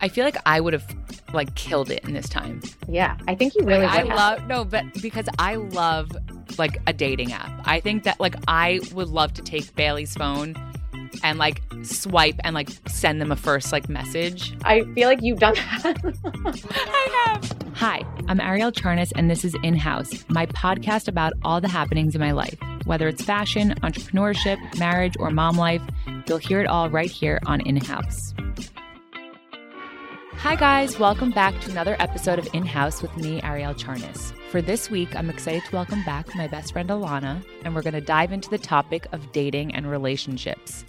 I feel like I would have like killed it in this time. Yeah, I think you really Like, would I love no, but because I love like a dating app. I think that like I would love to take Bailey's phone and like swipe and like send them a first like message. I feel like you've done that. I have. Hi, I'm Arielle Charnas, and this is In House, my podcast about all the happenings in my life. Whether it's fashion, entrepreneurship, marriage, or mom life, you'll hear it all right here on In House. Hi, guys. Welcome back to another episode of In House with me, Arielle Charnas. For this week, I'm excited to welcome back my best friend Alana, and we're going to dive into the topic of dating and relationships.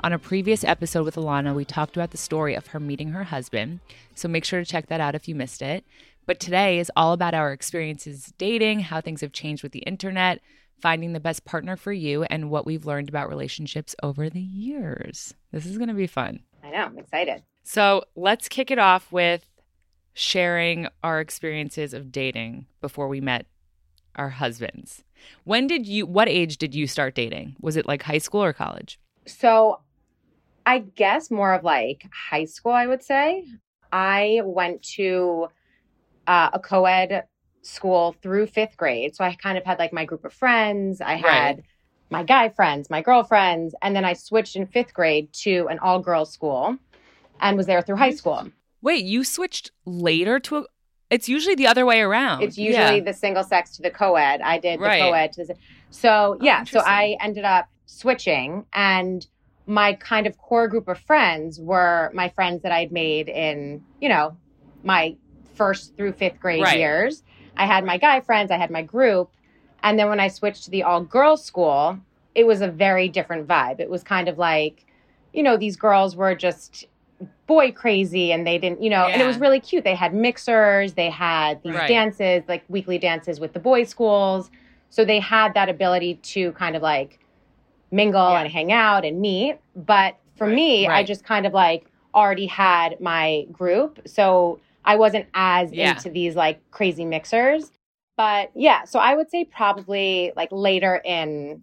On a previous episode with Alana, we talked about the story of her meeting her husband, so make sure to check that out if you missed it. But today is all about our experiences dating, how things have changed with the internet, finding the best partner for you, and what we've learned about relationships over the years. This is going to be fun. I know. I'm excited. So let's kick it off with sharing our experiences of dating before we met our husbands. When did you, what age did you start dating? Was it like high school or college? So, I guess more of like high school. I would say I went to uh, a co-ed school through fifth grade, so I kind of had like my group of friends. I had Right. my guy friends, my girlfriends, and then I switched in fifth grade to an all-girls school, and was there through high school. Wait, you switched later to a, it's usually the other way around. It's usually Yeah. the single sex to the co-ed. I did the Right. co-ed to the so oh, yeah. so. I ended up switching, and my kind of core group of friends were my friends that I'd made in you know my first through fifth grade Right. years. I had my guy friends. I had my group, and then when I switched to the all girls school, it was a very different vibe. It was kind of like you know these girls were just boy crazy and they didn't you know and it was really cute they had mixers they had these Right. dances like weekly dances with the boys schools so they had that ability to kind of like mingle Yeah. and hang out and meet but for Right. me i just kind of like already had my group so i wasn't as Yeah. into these like crazy mixers but yeah so i would say probably like later in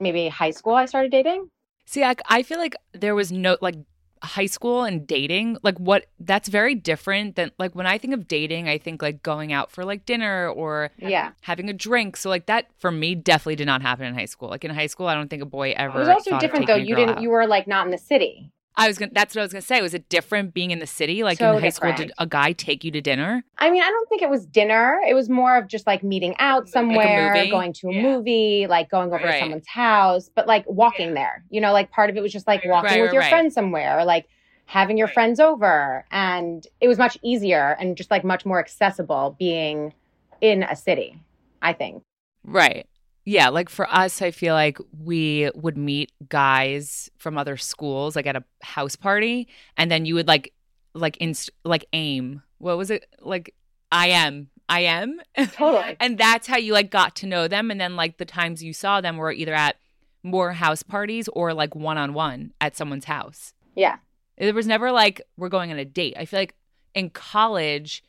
maybe high school i started dating See, I, I feel like there was no like high school and dating, like what that's very different than like when I think of dating, I think like going out for like dinner or yeah having a drink. So like that for me definitely did not happen in high school. Like in high school, I don't think a boy ever. It was also different though. You didn't. out. You were like not in the city. I was gonna. That's what I was gonna say. Was it different being in the city? Like So in high school, did a guy take you to dinner? I mean, I don't think it was dinner. It was more of just like meeting out somewhere, movie? going to a Yeah. movie, like going over Right. to someone's house, but like walking there. You know, like part of it was just like walking Right, with right, your friends somewhere, or like having your friends over, and it was much easier and just like much more accessible being in a city. I think. Right. Yeah, like for us, I feel like we would meet guys from other schools, like at a house party, and then you would like, like inst- like aim. What was it? Like I am, I am, Totally. and that's how you like got to know them. And then like the times you saw them were either at more house parties or like one on one at someone's house. Yeah. There was never like we're going on a date. I feel like in college,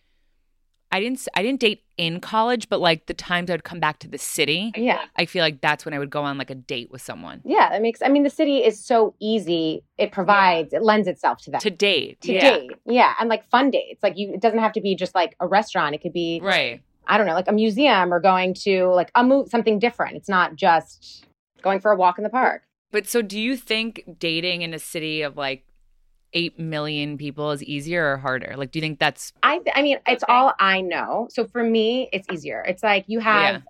I didn't I didn't date in college, but like the times I'd come back to the city, Yeah. I feel like that's when I would go on like a date with someone Yeah. That makes. I mean, the city is so easy. It provides. It lends itself to that. to date. to yeah. date. Yeah, and like fun dates. Like you, it doesn't have to be just like a restaurant. It could be Right. I don't know, like a museum or going to like a move something different. It's not just going for a walk in the park. But so do you think dating in a city of like 8 million people is easier or harder? Like do you think that's I I mean, it's Okay. all I know. So for me, it's easier. It's like you have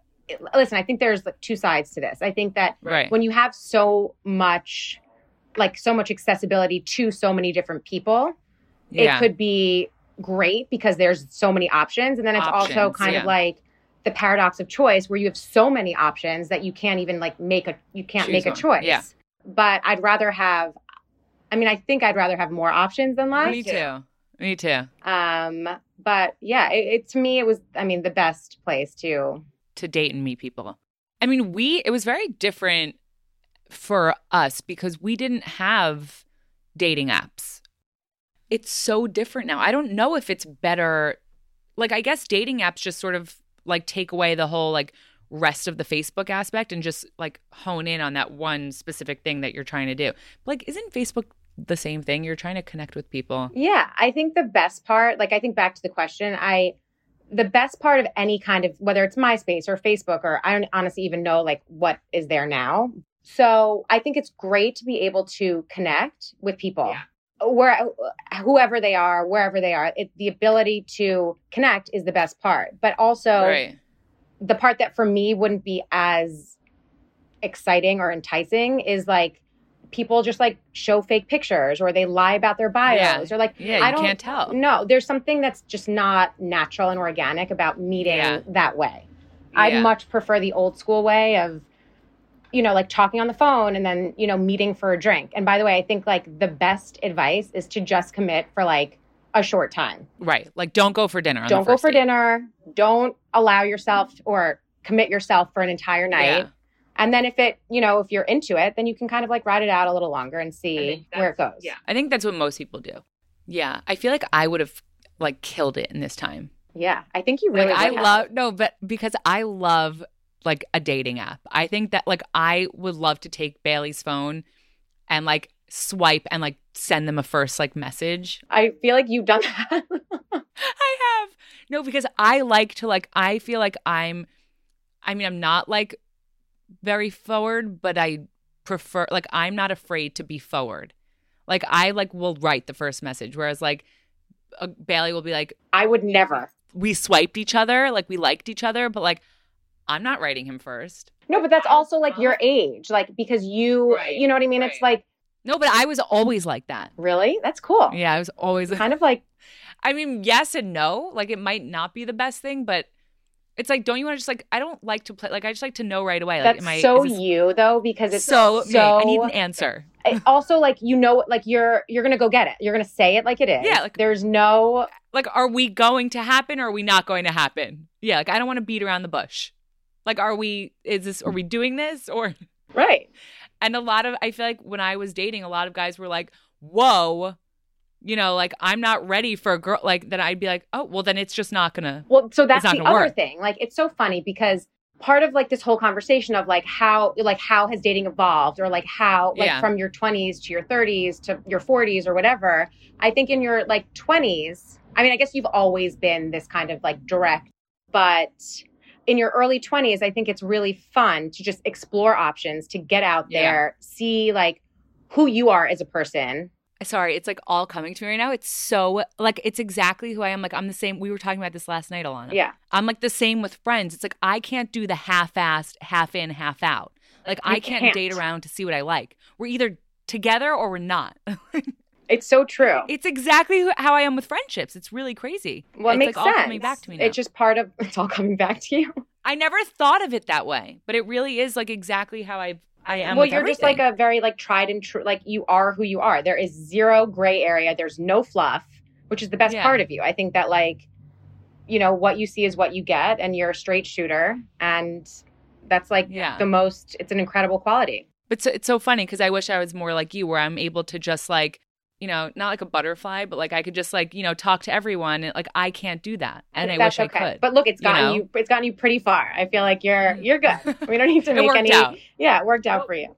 listen, I think there's like two sides to this. I think that right? when you have so much like so much accessibility to so many different people, yeah. it could be great because there's so many options and then it's also kind yeah. of like the paradox of choice where you have so many options that you can't even like make a you can't Choose make a one. choice Yeah. but i'd rather have i mean i think i'd rather have more options than less Me too. Me too. um but yeah it, it to me it was i mean the best place to to date and meet people. I mean, we it was very different for us because we didn't have dating apps. It's so different now. I don't know if it's better. Like I guess dating apps just sort of like take away the whole like rest of the Facebook aspect and just like hone in on that one specific thing that you're trying to do. Like isn't Facebook the same thing. You're trying to connect with people. Yeah, I think the best part, like I think back to the question, I the best part of any kind of whether it's MySpace or Facebook or I don't honestly even know like what is there now. So I think it's great to be able to connect with people. Yeah. Where whoever they are, wherever they are, it, the ability to connect is the best part. But also, Right. The part that for me wouldn't be as exciting or enticing is like people just like show fake pictures or they lie about their bios Yeah. or like Yeah, I don't can't tell. No, there's something that's just not natural and organic about meeting Yeah. that way. Yeah. I'd much prefer the old school way of you know like talking on the phone and then you know meeting for a drink. And by the way, I think like the best advice is to just commit for like a short time Right. Like don't go for dinner. on don't go for date. dinner don't allow yourself or commit yourself for an entire night Yeah. and then if it you know if you're into it then you can kind of like ride it out a little longer and see where it goes Yeah. I think that's what most people do. Yeah. I feel like I would have like killed it in this time. yeah i think you really like I have. love no, but because I love like a dating app. I think that like I would love to take Bailey's phone and like swipe and like send them a first like message. i feel like you've done that I have. No, because I like to like I feel like I'm I mean I'm not like very forward, but I prefer like I'm not afraid to be forward. Like I like will write the first message whereas like uh, Bailey will be like i would never we swiped each other, like we liked each other, but like I'm not writing him first. no but that's also like your age like because you Right, you know what i mean it's like No, but I was always like that. really that's cool Yeah, I was always kind of like I mean, yes and no. Like it might not be the best thing, but it's like, don't you want to just like? I don't like to play. Like I just like to know right away. Like, that's am I so this you though because it's so, so, me. I need an answer. also like you know like you're you're gonna go get it you're gonna say it like it is Yeah, like- there's no Like, are we going to happen or are we not going to happen? Yeah, like I don't want to beat around the bush. Like, are we? Is this? Are we doing this? Or right and a lot of I feel like when I was dating, a lot of guys were like, "Whoa." You know, like I'm not ready for a girl. Like then I'd be like, oh, well, then it's just not gonna. Well, so that's the other work. thing. Like, it's so funny because part of like this whole conversation of like how like how has dating evolved or like how like Yeah. from your 20s to your 30s to your 40s or whatever i think in your like 20s i mean i guess you've always been this kind of like direct but in your early 20s i think it's really fun to just explore options to get out Yeah. there see like who you are as a person Sorry, it's like all coming to me right now. It's so like it's exactly who I am. Like I'm the same. We were talking about this last night, Alana. yeah I'm like the same with friends. It's like I can't do the half-assed, half in, half out. Like I can't, can't. date around to see what I like. We're either together or we're not. it's so true it's exactly who- how I am with friendships. It's really crazy. well it it's makes like all coming back to me now. it's just part of it's all coming back to you I never thought of it that way, but it really is like exactly how I I am. well you're just like a very like tried and true like you are who you are there is zero gray area there's no fluff which is the best Yeah. part of you i think that like you know what you see is what you get and you're a straight shooter and that's like Yeah. the most it's an incredible quality But so, it's so funny because I wish I was more like you, where I'm able to just like, you know, not like a butterfly, but like I could just like, you know, talk to everyone. And like I can't do that, and I wish okay I could. but look it's you gotten know? you, it's gotten you pretty far i feel like you're you're good we don't need to make any out. yeah it worked out for you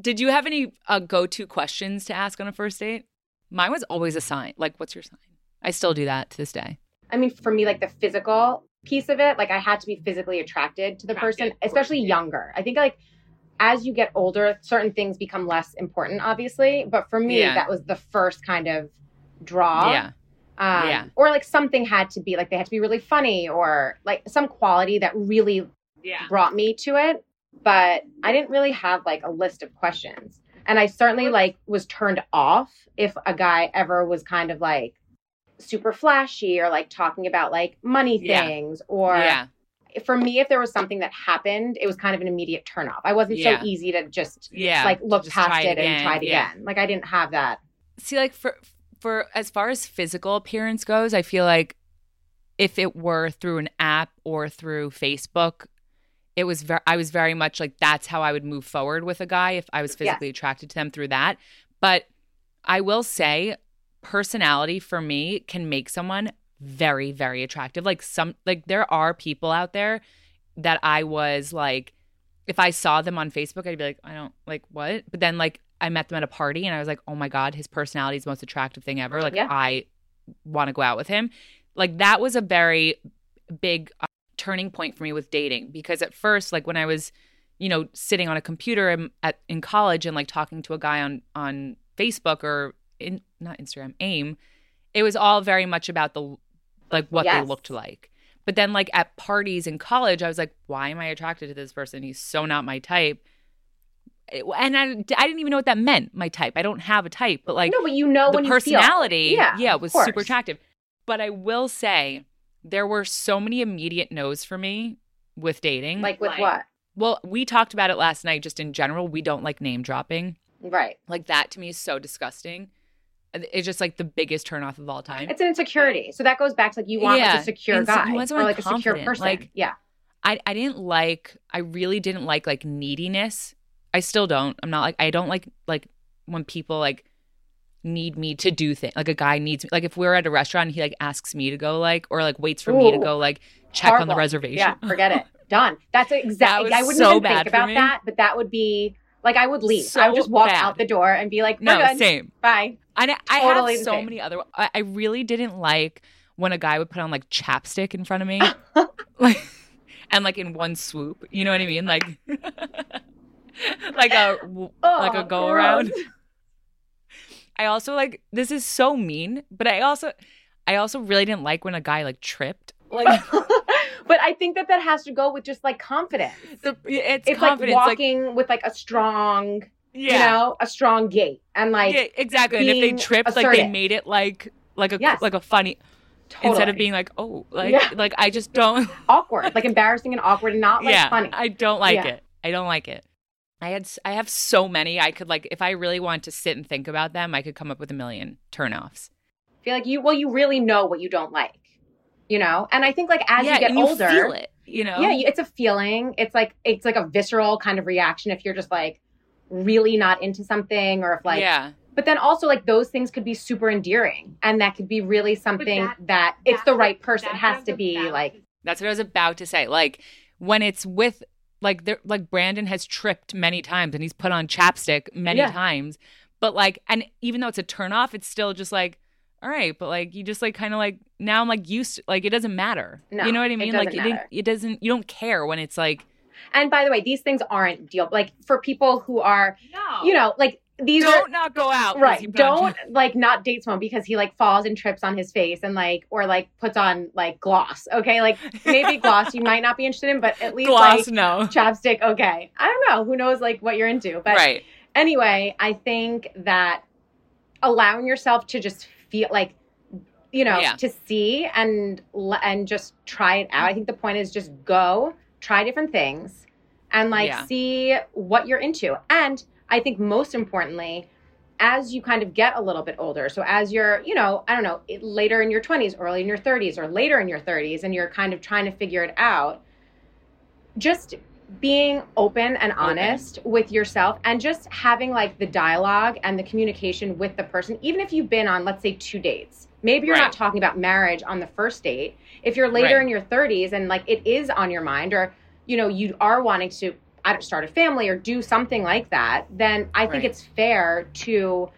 Did you have any uh, go-to questions to ask on a first date? Mine was always a sign. Like, what's your sign? I still do that to this day. I mean, for me, like the physical piece of it, like I had to be physically attracted to the person, especially younger. I think like as you get older, certain things become less important, obviously. But for me, Yeah. that was the first kind of draw. Yeah, Um, Yeah. Or like something had to be like they had to be really funny or like some quality that really yeah, brought me to it. But I didn't really have like a list of questions. And I certainly like was turned off if a guy ever was kind of like super flashy or like talking about like money Yeah. things or yeah, for me if there was something that happened it was kind of an immediate turn off. I wasn't Yeah. so easy to just yeah. like look Just past try it, and try it Yeah. again. Like I didn't have that. See, like for for as far as physical appearance goes, I feel like if it were through an app or through Facebook, it was very I was very much like that's how I would move forward with a guy if I was physically attracted to them through that. But I will say personality for me can make someone very very attractive. Like some like there are people out there that I was like if I saw them on Facebook, I'd be like, I don't like what? But then like I met them at a party and I was like, oh my God, his personality is the most attractive thing ever. Like Yeah. I want to go out with him. Like that was a very big uh, turning point for me with dating because at first, like when I was, you know, sitting on a computer in, at in college and like talking to a guy on on Facebook or in not Instagram, AIM, it was all very much about the like what Yes. they looked like. But then like at parties in college, I was like, why am I attracted to this person? He's so not my type. And I, I didn't even know what that meant, my type. I don't have a type, but like no, but you know the when you feel. personality, Yeah, yeah, was super attractive. But I will say there were so many immediate no's for me with dating. Like with what? well, we talked about it last night just in general. We don't like name dropping. Right. Like that to me is so disgusting. It's just like the biggest turnoff of all time. It's an insecurity. So that goes back to like you want like Yeah. a secure And guy or like a secure person. like- yeah. I I didn't like I really didn't like like neediness. I still don't. I'm not like I don't like like when people like need me to do things. Like a guy needs me. Like if we're at a restaurant and he like asks me to go like or like waits for me to go like check on the reservation. Yeah, forget it. Done. That's That exactly. was I wouldn't so even think about that, but that would be like I would leave. So I would just walk bad. out the door and be like, No, "We're good. same. Bye." I I Totally have so same. many other. I, I really didn't like when a guy would put on like chapstick in front of me, like and like in one swoop. You know what I mean? Like like a oh, like a Oh, go around. I also like this is so mean, but I also I also really didn't like when a guy like tripped. Like but I think that that has to go with just like confidence. the, it's, It's confidence, like, walking with like a strong, yeah, you know, a strong gait and like yeah, exactly. And if they tripped, like they made it like like a Yes. like a funny totally instead of being like oh like Yeah. like I just don't. awkward, like embarrassing and awkward, and not like yeah, funny. I don't like Yeah. it. I don't like it. I had I have so many. I could like if I really want to sit and think about them, I could come up with a million turnoffs. I feel like you well, you really know what you don't like, you know. And I think like as you get you older, feel it. You know. yeah, it's a feeling. It's like it's like a visceral kind of reaction if you're just like really not into something, or if like yeah. But then also like those things could be super endearing, and that could be really something that- that, it's the right person. Has to be like. That's what I was about to say. Like when it's with like there like Brandon has tripped many times and he's put on chapstick many Yeah. times. But like and even though it's a turn off, it's still just like all right, but like you just like kind of like now I'm like used to, like it doesn't matter. No, you know what I mean? doesn't like it it doesn't you don't care when it's like And by the way, these things aren't deal like for people who are, No. you know, like these don't are not go out. right. Don't like not date someone because he like falls and trips on his face and like or like puts on like gloss. Okay, like maybe gloss you might not be interested in, but at least gloss like no. chapstick. Okay, I don't know. Who knows like what you're into, but right. anyway, I think that allowing yourself to just feel like you know Yeah. to see and and just try it out. I think the point is just go try different things and like Yeah. see what you're into. And I think most importantly, as you kind of get a little bit older, so as you're, you know, I don't know, later in your 20s, early in your 30s, or later in your 30s, and you're kind of trying to figure it out, just being open and honest with yourself and just having like the dialogue and the communication with the person, even if you've been on, let's say, two dates. Maybe you're Right. not talking about marriage on the first date. If you're later Right. in your 30s and like it is on your mind, or you know, you are wanting to start a family or do something like that, then I think Right. it's fair to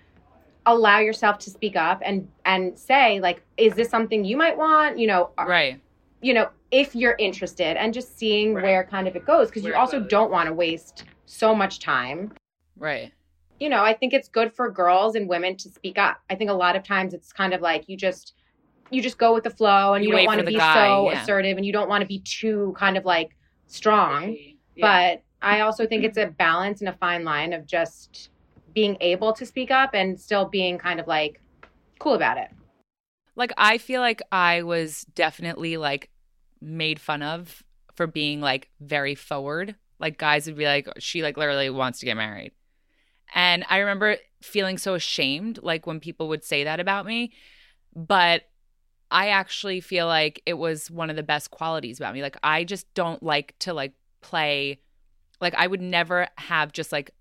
allow yourself to speak up and and say like is this something you might want you know uh, Right. you know if you're interested and just seeing where kind of it goes because you also don't want to waste so much time Right. You know i think it's good for girls and women to speak up i think a lot of times it's kind of like you just you just go with the flow and You you, don't want to be guy, so yeah. assertive and you don't want to be too kind of like strong Yeah. but I also think it's a balance and a fine line of just being able to speak up and still being kind of like cool about it. Like I feel like I was definitely like made fun of for being like very forward. Like guys would be like, she like literally wants to get married. And I remember feeling so ashamed, like when people would say that about me. But I actually feel like it was one of the best qualities about me. Like I just don't like to like play like I would never have just like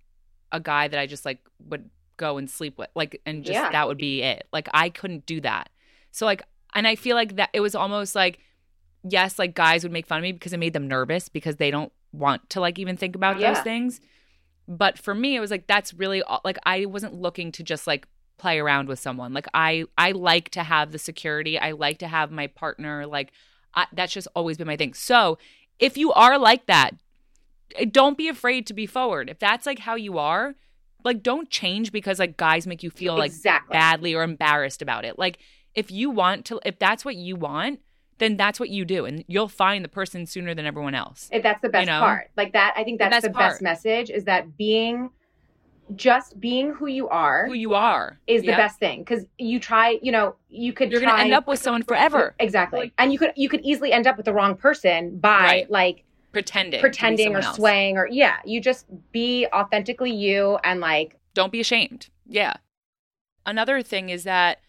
a guy that I just like would go and sleep with. Like and just Yeah. that would be it. Like I couldn't do that. So like and I feel like that it was almost like yes, like guys would make fun of me because it made them nervous because they don't want to like even think about Yeah. those things. But for me, it was like that's really all, like I wasn't looking to just like play around with someone. Like I I like to have the security. I like to have my partner. Like I, that's just always been my thing. So if you are like that, eh, don't be afraid to be forward. If that's like how you are, like don't change because like guys make you feel like exactly. badly or embarrassed about it. Like if you want to if that's what you want, then that's what you do and you'll find the person sooner than everyone else. If that's the best you know? part. Like that, I think The that's best the best message is that being just being who you are Who you are is the Yeah. best thing because you try, you know, you could You're going to end up with someone forever exactly, Like- and you could you could easily end up with the wrong person by Right. like pretending pretending or else. swaying or yeah, you just be authentically you and like Don't be ashamed. Yeah. Another thing is that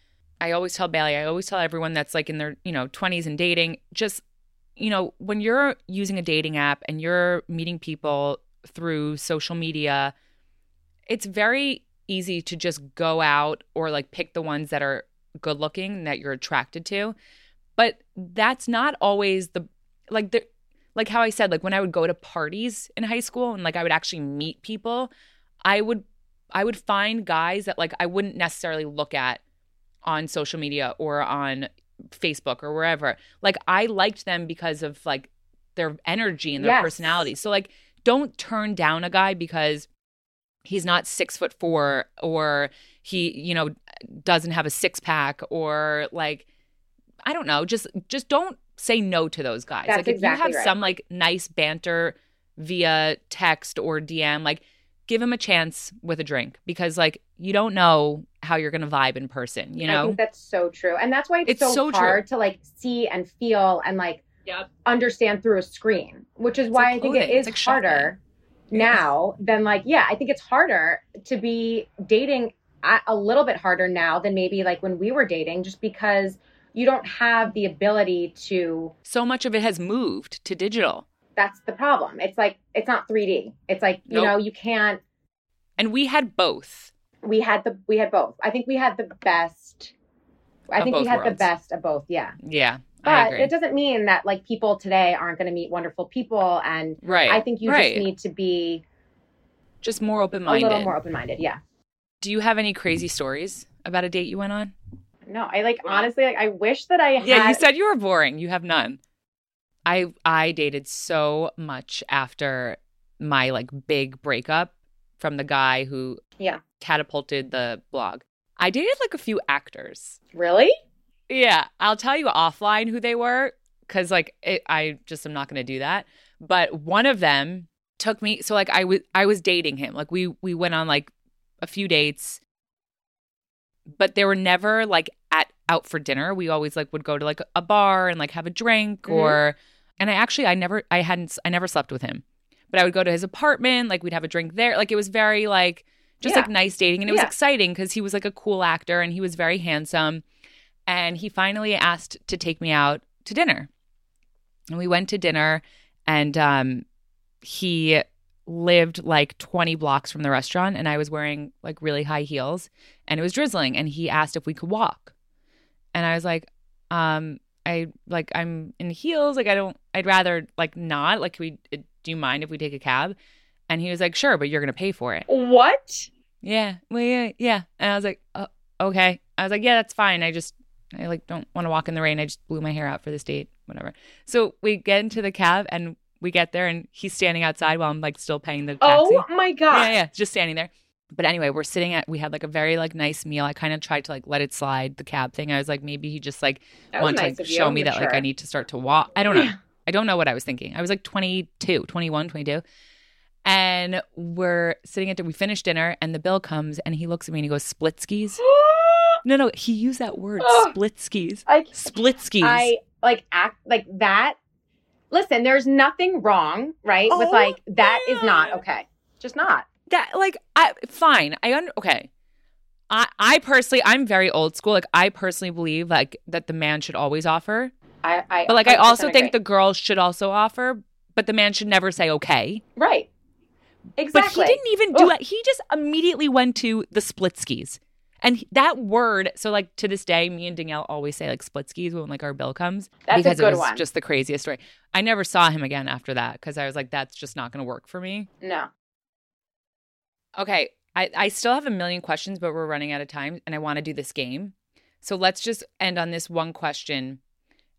I always tell Bailey, I always tell everyone that's like in their, you know, 20s and dating, just, you know, when you're using a dating app and you're meeting people through social media, it's very easy to just go out or like pick the ones that are good looking that you're attracted to. But that's not always the like the like how I said, like when I would go to parties in high school and like I would actually meet people, I would I would find guys that like I wouldn't necessarily look at on social media or on Facebook or wherever. Like I liked them because of like their energy and their Yes. personality. So like don't turn down a guy because he's not six foot four or he, you know, doesn't have a six pack or like I don't know, just just don't say no to those guys. That's like if exactly you have right. some like nice banter via text or DM, like give him a chance with a drink because like you don't know how you're gonna vibe in person, you I know? think that's so true, and that's why it's, It's so, so true. hard to like see and feel and like Yep. understand through a screen, which is It's why like I think clothing. It's like shopping. harder now than like yeah, I think it's harder to be dating a, a little bit harder now than maybe like when we were dating, just because you don't have the ability to. So much of it has moved to digital. That's the problem. It's like it's not 3D. It's like you Nope. know you can't. And we had both. We had the we had both. I think we had the best. I Of think we had the best of both. Yeah. Yeah. But it doesn't mean that like people today aren't going to meet wonderful people, and right. I think you right. just need to be just more open minded. a little more open minded. Yeah. Do you have any crazy stories about a date you went on? No, I like honestly like I wish that I had. Yeah, you said you were boring. You have none. I I dated so much after my like big breakup from the guy who Yeah. catapulted the blog. I dated like a few actors. really. Yeah, I'll tell you offline who they were cuz like it, I just am not going to do that. But one of them took me so like I was I was dating him. Like we we went on like a few dates but they were never like at out for dinner. We always like would go to like a bar and like have a drink Mhm. or and I actually I never I hadn't I never slept with him. But I would go to his apartment, like we'd have a drink there. Like it was very like just Yeah. like nice dating and it was Yeah. exciting cuz he was like a cool actor and he was very handsome. And he finally asked to take me out to dinner. And we went to dinner and um he lived like 20 blocks from the restaurant and I was wearing like really high heels and it was drizzling and he asked if we could walk. And I was like, um I like I'm in heels, like I don't I'd rather like not, like we uh, do you mind if we take a cab? And he was like, "Sure, but you're going to pay for it." What? Yeah. Well, yeah, yeah. And I was like, oh, "Okay." I was like, "Yeah, that's fine. I just I like don't want to walk in the rain. I just blew my hair out for this date, whatever." So we get into the cab and we get there and he's standing outside while I'm like still paying the taxi. Oh my god. Yeah, yeah, just standing there. But anyway, we're sitting at. We had like a very like nice meal. I kind of tried to like let it slide the cab thing. I was like, maybe he just like wanted nice to like, show me that like I need to start to walk. I don't know. I don't know what I was thinking. I was like 22, 21, 22. And we're sitting at we finished dinner and the bill comes and he looks at me and he goes, split skis. No, no, he used that word, split skis. I Split skis. I like act like that. Listen, there's nothing wrong, right? With Oh, like that is not okay. Just not. that like I fine. I under okay. I I personally I'm very old school. Like I personally believe like that the man should always offer. I, I But like I 100% also think the girl should also offer, but the man should never say okay. right. Exactly. But he didn't even do Ugh. it. He just immediately went to the split skis. And that word, so like to this day, me and Danielle always say like split skis when like our bill comes. That's a good it was one. just the craziest story. I never saw him again after that because I was like, that's just not going to work for me. No. Okay. I, I still have a million questions, but we're running out of time and I want to do this game. So let's just end on this one question.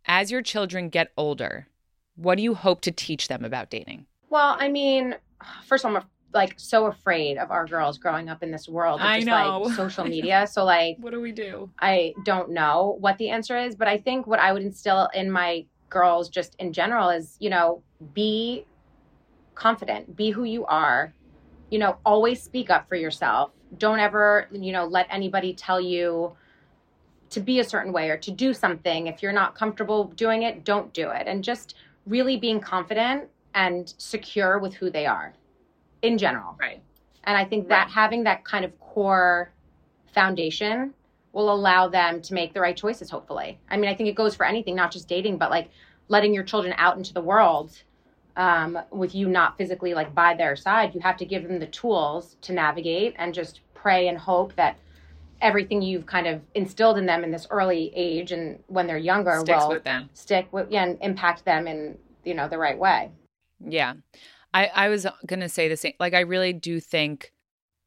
As your children get older, what do you hope to teach them about dating? Well, I mean, first of all, I'm like so afraid of our girls growing up in this world of I just know. like social media. So like What do we do? I don't know what the answer is, but I think what I would instill in my girls just in general is, you know, be confident, be who you are. You know, always speak up for yourself. Don't ever, you know, let anybody tell you to be a certain way or to do something. If you're not comfortable doing it, don't do it. And just really being confident and secure with who they are in general. Right. And I think that Right. having that kind of core foundation will allow them to make the right choices, hopefully. I mean, I think it goes for anything, not just dating, but like letting your children out into the world um, with you not physically like by their side. You have to give them the tools to navigate and just pray and hope that everything you've kind of instilled in them in this early age and when they're younger Sticks will with them. stick with yeah, and impact them in you know the right way. Yeah. I, I was going to say the same. Like, I really do think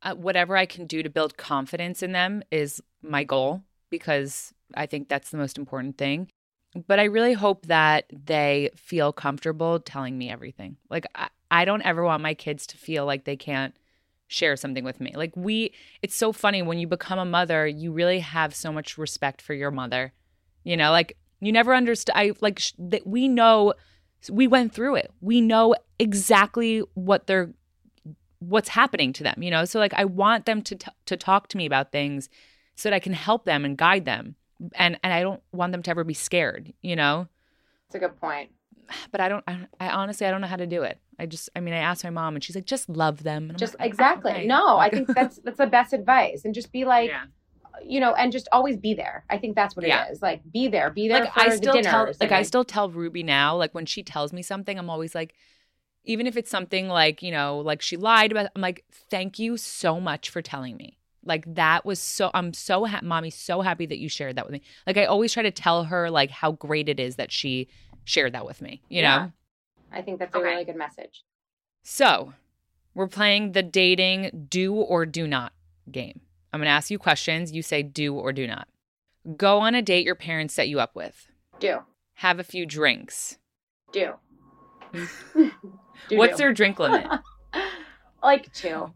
uh, whatever I can do to build confidence in them is my goal because I think that's the most important thing. But I really hope that they feel comfortable telling me everything. Like, I, I don't ever want my kids to feel like they can't share something with me. Like, we, it's so funny when you become a mother, you really have so much respect for your mother. You know, like, you never understand. I like sh- that we know we went through it. We know exactly what they're what's happening to them, you know? So like I want them to t- to talk to me about things so that I can help them and guide them. And and I don't want them to ever be scared, you know? It's a good point. But I don't I, I honestly I don't know how to do it. I just I mean I asked my mom and she's like just love them. And Just like, exactly. okay. No, I think that's that's the best advice. And just be like, yeah. You know, and just always be there. I think that's what Yeah. it is. Like be there, be there like for I the still dinners. tell and, like I still tell Ruby now like when she tells me something I'm always like even if it's something like you know like she lied about I'm like thank you so much for telling me like that was so I'm so happy, mommy so happy that you shared that with me like I always try to tell her like how great it is that she shared that with me you Yeah. know I think that's a really good message. so we're playing the dating do or do not game I'm gonna ask you questions you say do or do not go on a date your parents set you up with Do. have a few drinks Do. Do, What's do. their drink limit? like two.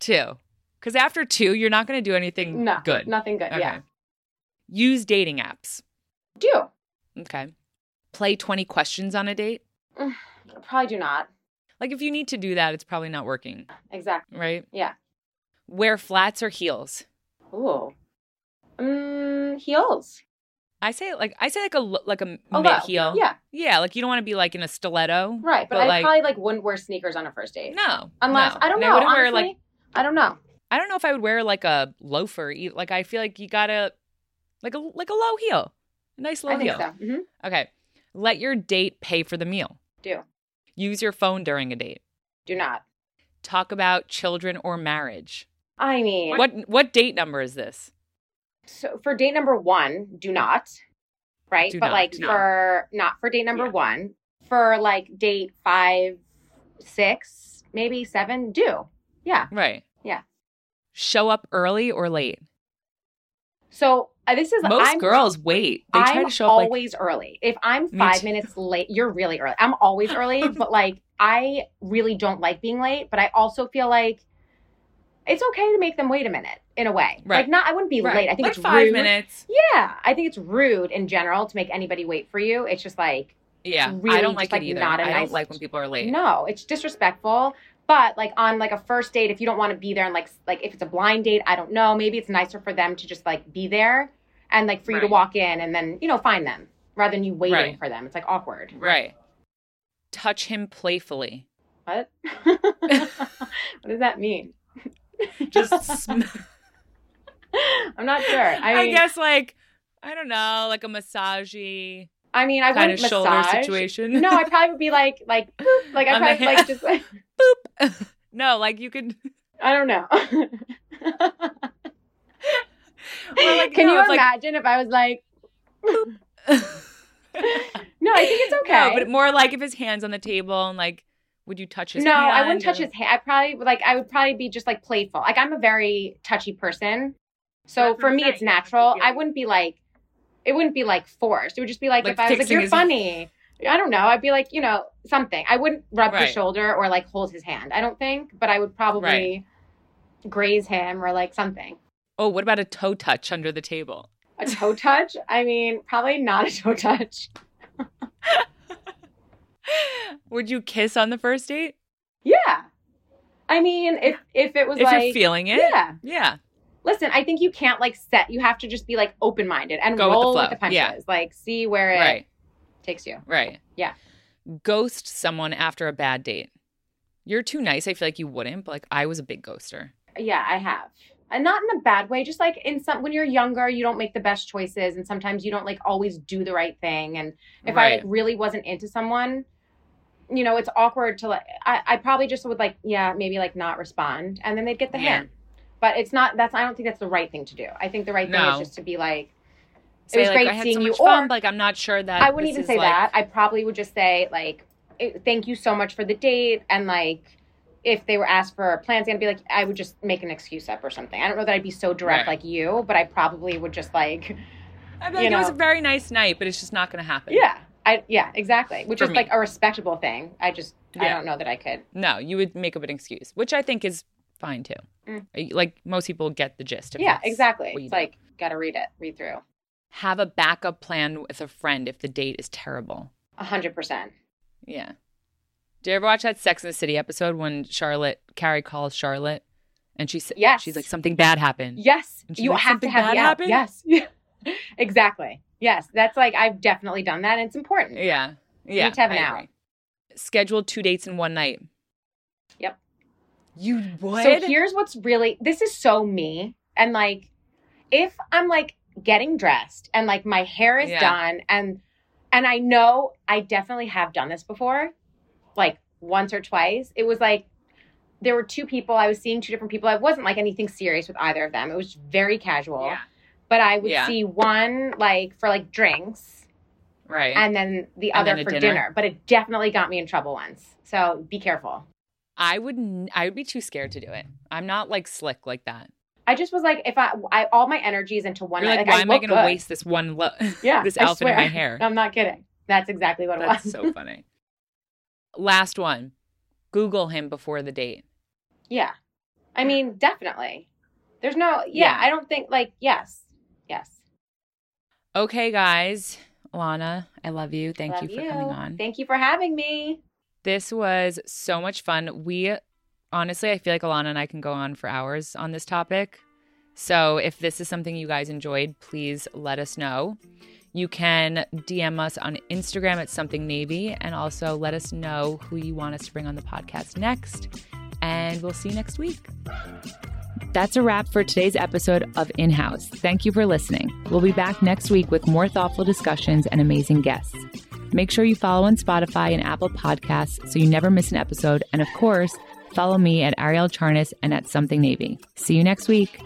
two. Because after two, you're not going to do anything No. good. Nothing good. Okay. Yeah. Use dating apps. Do. Okay. Play 20 questions on a date. Probably do not. Like if you need to do that, it's probably not working, Exactly. right? Yeah. Wear flats or heels. Ooh. Mm, heels. I say like I say like a like a A mid heel. Yeah. Yeah, like you don't want to be like in a stiletto. Right. But, But, I like- probably like wouldn't wear sneakers on a first date. No. Unless no. I don't know. wouldn't honestly, wear like I don't know. I don't know if I would wear like a loafer. Like I feel like you gotta like a like a low heel, a nice low I think heel. so. hmm Okay. Let your date pay for the meal. Do. Use your phone during a date. Do not. Talk about children or marriage. I mean, What what date number is this? so for date number one, do not. Right. Do but not, like for not for date number Yeah. one, for like date five, six, maybe seven, do. Yeah. Right. Yeah. Show up early or late. So uh, this is Most I'm, girls wait. They I'm to show up like always early. If I'm five minutes late, you're really early. I'm always early, but like I really don't like being late. But I also feel like it's okay to make them wait a minute in a way. Right. Like not, I wouldn't be Right. late. I think like it's five rude. minutes. Yeah, I think it's rude in general to make anybody wait for you. It's just like Yeah. really I don't like like, it either. not a I nice- don't like when people are late. no, it's disrespectful. But like on like a first date, if you don't want to be there and like like if it's a blind date, I don't know. Maybe it's nicer for them to just like be there and like for you to walk in and then you know find them rather than you waiting for them. It's like awkward. Right. Touch him playfully. What? what does that mean? Just sm- I'm not sure. I I, mean, guess like I don't know, like a massagey I mean, I kind wouldn't of shoulder massage. situation. No, I probably would be like like boop, like I probably like just like boop. no, like you could I don't know. like, Can no, you it's like- imagine if I was like, no, I think it's okay. No, but more like if his hands on the table and like, would you touch his? no, I wouldn't touch his hand. I probably like I would probably be just like playful. Like I'm a very touchy person, so That's for me saying. it's natural. Yeah. I wouldn't be like, it wouldn't be like forced. It would just be like, Like if I was like, you're his- funny. I don't know. I'd be like, you know, something. I wouldn't rub Right. his shoulder or like hold his hand. I don't think, but I would probably graze him or like something. Oh, what about a toe touch under the table? A toe touch? I mean, probably not a toe touch. Would you kiss on the first date Yeah. I mean, if if it was if like you're feeling it? yeah. Yeah. Listen, I think you can't like set. You have to just be like open minded and Go with the with the punches. Yeah. Like see where it Right. takes you. Right. Yeah. Ghost someone after a bad date. You're too nice. I feel like you wouldn't, but like I was a big ghoster. Yeah, I have. And not in a bad way, just like in some when you're younger, you don't make the best choices and sometimes you don't like always do the right thing. And if I like really wasn't into someone, you know, it's awkward to like I, I probably just would like, yeah, maybe like not respond and then they'd get the Yeah. hint. But it's not that's I don't think that's the right thing to do. I think the right thing No. is just to be like Say, was like, great I had seeing so you, much fun, or- like I'm not sure that I wouldn't even say like- that. I probably would just say like, "Thank you so much for the date," and like, if they were asked for plans, I'd be like, I would just make an excuse up or something. I don't know that I'd be so direct Right. like you, but I probably would just like, I'd be like, you it was a very nice night, but it's just not going to happen. yeah, I yeah, exactly, which For is me. like a respectable thing. I just I don't know that I could. No, you would make up an excuse, which I think is fine too. Mm. Like most people get the gist. Yeah, exactly. It's do. like gotta read it, read through. have a backup plan with a friend if the date is terrible. A hundred percent. Yeah. Did you ever watch that Sex in the City episode when Charlotte Carrie calls Charlotte and she said Yes. she's like something bad happened. Yes, you like, have to have bad the out. happened?" Exactly. Yes, that's like I've definitely done that, and it's important. Yeah. Yeah. need to have an out. Scheduled two dates in one night. Yep. You would? So here's what's really this is so me. And like if I'm like getting dressed and like my hair is Yeah. done and and I know I definitely have done this before, like once or twice. It was like there were two people, I was seeing two different people. I wasn't like anything serious with either of them. It was very casual. Yeah. But I would Yeah. see one like for like drinks right. and then the And other then for dinner. dinner. But it definitely got me in trouble once. So be careful. I would I would be too scared to do it. I'm not like slick like that. I just was like, if I, I all my energies into one You're like, like, why I am I going to waste this one lo- Yeah, this outfit in my hair? I'm not kidding. That's exactly what it That's was. so funny. Last one. Google him before the date. yeah, I mean, definitely. There's no, yeah, Yeah. I don't think like yes, yes. Okay, guys. Alana, I love you. Thank Love you for coming on. Thank you for having me. This was so much fun. We honestly, I feel like Alana and I can go on for hours on this topic. So if this is something you guys enjoyed, please let us know. You can DM us on Instagram at something navy and also let us know who you want us to bring on the podcast next. And we'll see you next week. That's a wrap for today's episode of In House. Thank you for listening. We'll be back next week with more thoughtful discussions and amazing guests. Make sure you follow on Spotify and Apple Podcasts so you never miss an episode. And of course, follow me at Arielle Charnas and at Something Navy. See you next week.